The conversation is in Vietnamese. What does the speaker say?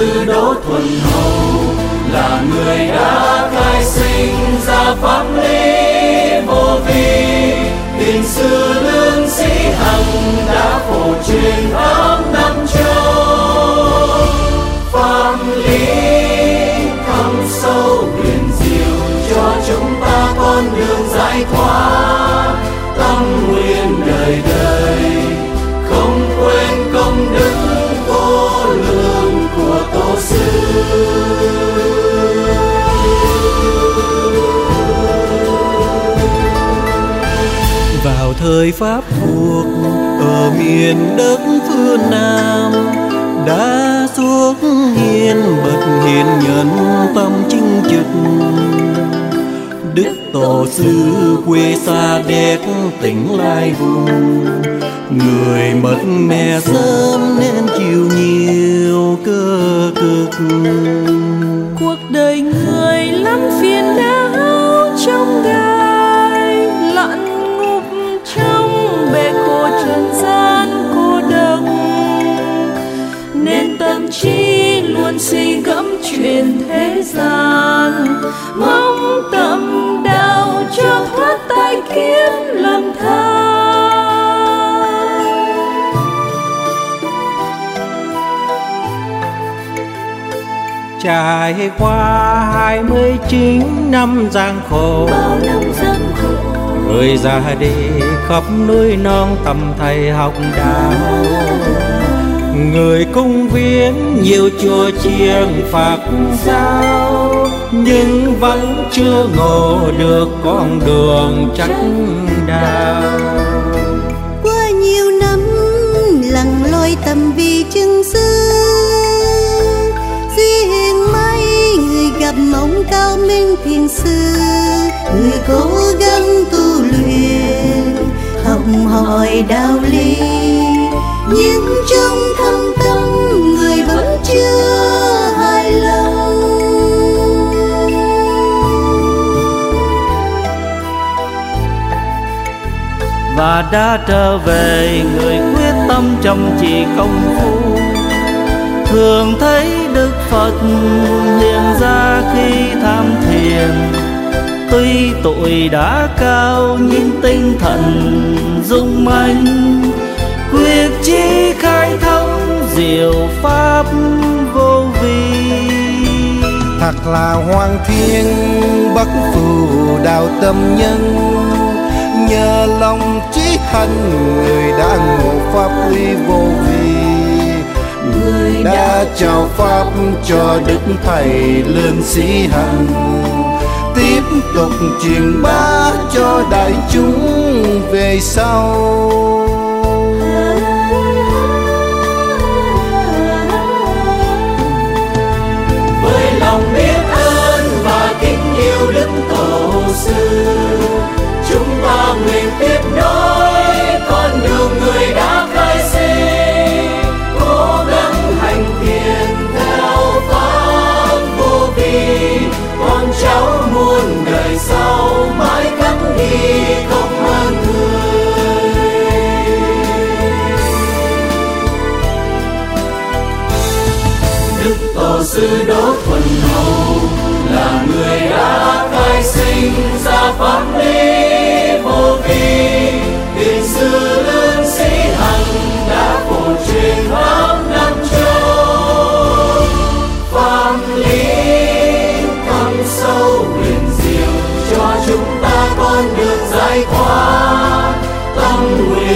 sư đỗ thuần hầu là người đã khai sinh ra pháp lý vô vi. Tiền sư lương sĩ hằng đã phổ truyền khắp năm châu. Pháp lý thâm sâu huyền diệu cho chúng ta con đường giải thoát. Tâm nguyện thời pháp thuộc ở miền đất phương nam, đã xuất hiện bậc hiền nhân tâm chính trực. Đức tổ sư quê xa đẹp tỉnh lai vùng, người mất mẹ sớm nên chịu nhiều cơ cực trải qua hai mươi chín năm gian khổ người ra đi khắp núi non tầm thầy học đạo người cung viếng nhiều chùa chiêng phật giáo nhưng vẫn chưa ngộ được con đường chắc đạo qua nhiều năm lặng loi tầm vì chân sư gặp mộng cao minh thiền sư, người cố gắng tu luyện, học hỏi đạo lý. Nhưng trong thâm tâm, người vẫn chưa hài lòng. Và đã trở về, người quyết tâm chăm chỉ công phu thường thấy đức phật hiện ra khi tham thiền. Tuy tuổi đã cao, nhưng tinh thần dung manh quyết chí khai thông diệu pháp vô vi. Thật là hoàng thiên, bất phù đạo tâm nhân. Nhờ lòng trí hành người đã ngộ pháp uy vô vi người đã trao pháp cho đức thầy lương sĩ hằng. Tiếp tục truyền bá cho đại chúng về sau sư đốt thuần hầu là người đã khai sinh ra pháp lý vô vi. Tiền sư lương sĩ hằng đã phổ truyền khắp năm châu. Pháp lý thâm sâu huyền diệu, cho chúng ta con đường giải thoát tâm nguyện